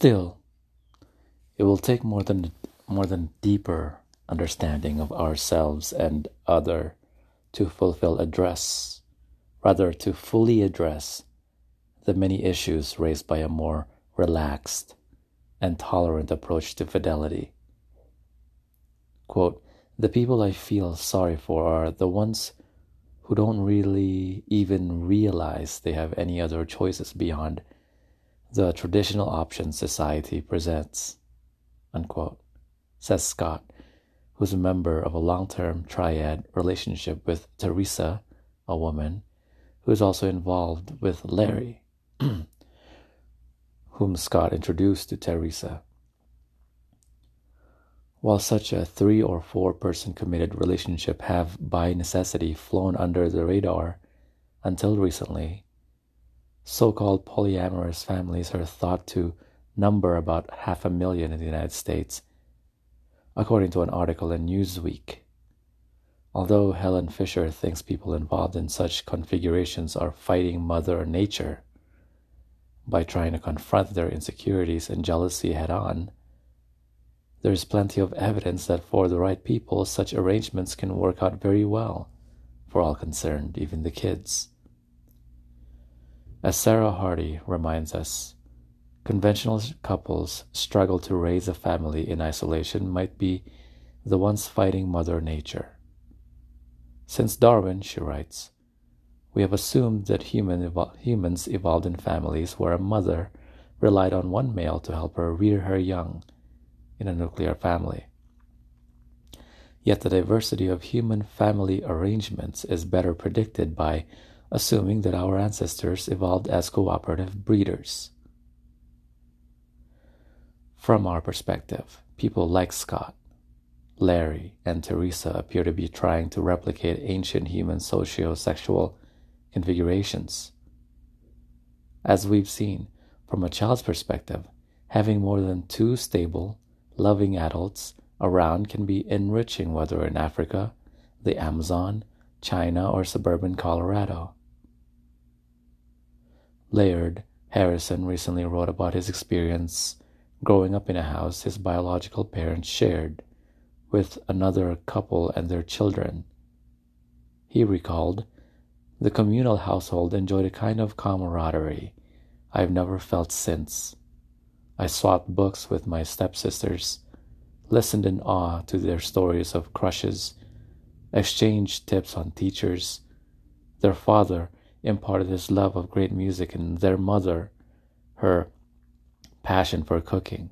Still, it will take more than more than deeper understanding of ourselves and other to fulfill address, rather to fully address the many issues raised by a more relaxed and tolerant approach to fidelity. Quote, the people I feel sorry for are the ones who don't really even realize they have any other choices beyond the traditional options society presents, unquote, says Scott, who's a member of a long term triad relationship with Teresa, a woman, who is also involved with Larry, whom Scott introduced to Teresa. While such a three or four person committed relationship have by necessity flown under the radar until recently, so called polyamorous families are thought to number about half a million in the United States, according to an article in Newsweek. Although Helen Fisher thinks people involved in such configurations are fighting Mother Nature by trying to confront their insecurities and jealousy head on, there is plenty of evidence that for the right people, such arrangements can work out very well for all concerned, even the kids. As Sarah Hrdy reminds us, conventional couples struggle to raise a family in isolation might be the ones fighting Mother Nature. Since Darwin, she writes, we have assumed that human evol- humans evolved in families where a mother relied on one male to help her rear her young in a nuclear family. Yet the diversity of human family arrangements is better predicted by assuming that our ancestors evolved as cooperative breeders. From our perspective, people like Scott, Larry, and Teresa appear to be trying to replicate ancient human socio sexual configurations. As we've seen, from a child's perspective, having more than two stable, loving adults around can be enriching, whether in Africa, the Amazon, China, or suburban Colorado. Laird Harrison recently wrote about his experience growing up in a house his biological parents shared with another couple and their children. He recalled, the communal household enjoyed a kind of camaraderie I've never felt since. I swapped books with my stepsisters, listened in awe to their stories of crushes, exchanged tips on teachers. Their father imparted his love of great music, and their mother, her passion for cooking.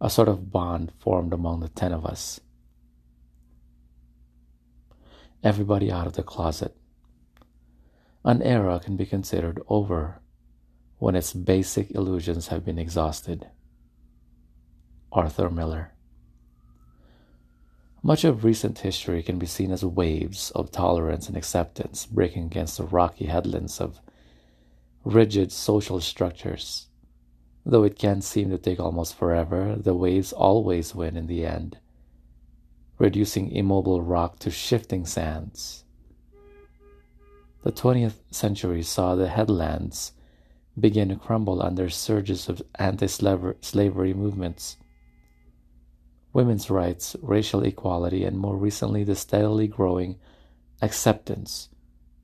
A sort of bond formed among the ten of us. Everybody out of the closet. An era can be considered over when its basic illusions have been exhausted. Arthur Miller. Much of recent history can be seen as waves of tolerance and acceptance breaking against the rocky headlands of rigid social structures. Though it can seem to take almost forever, the waves always win in the end, reducing immobile rock to shifting sands. The 20th century saw the headlands begin to crumble under surges of anti slavery movements. Women's rights, racial equality, and more recently the steadily growing acceptance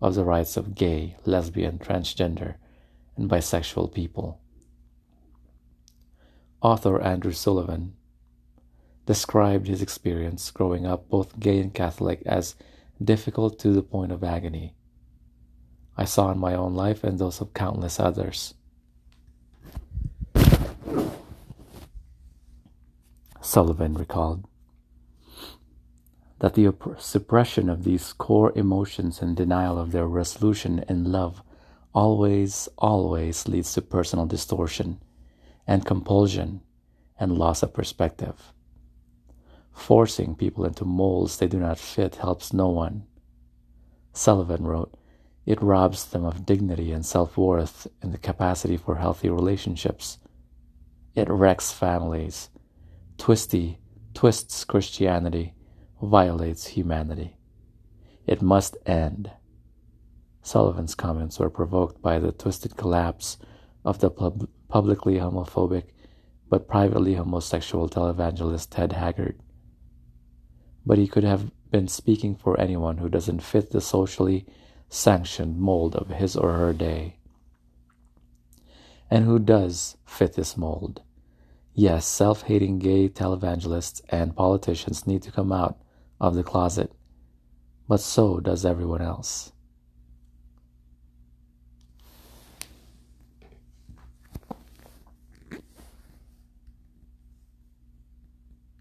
of the rights of gay, lesbian, transgender, and bisexual people. Author Andrew Sullivan described his experience growing up both gay and Catholic as difficult to the point of agony. I saw in my own life and those of countless others. Sullivan recalled that the suppression of these core emotions and denial of their resolution in love always, always leads to personal distortion and compulsion and loss of perspective. Forcing people into molds they do not fit helps no one. Sullivan wrote, it robs them of dignity and self worth and the capacity for healthy relationships. It wrecks families, twisty, twists Christianity, violates humanity. It must end. Sullivan's comments were provoked by the twisted collapse of the publicly homophobic but privately homosexual televangelist Ted Haggard. But he could have been speaking for anyone who doesn't fit the socially sanctioned mold of his or her day. And who does fit this mold? Yes, self hating gay televangelists and politicians need to come out of the closet, but so does everyone else.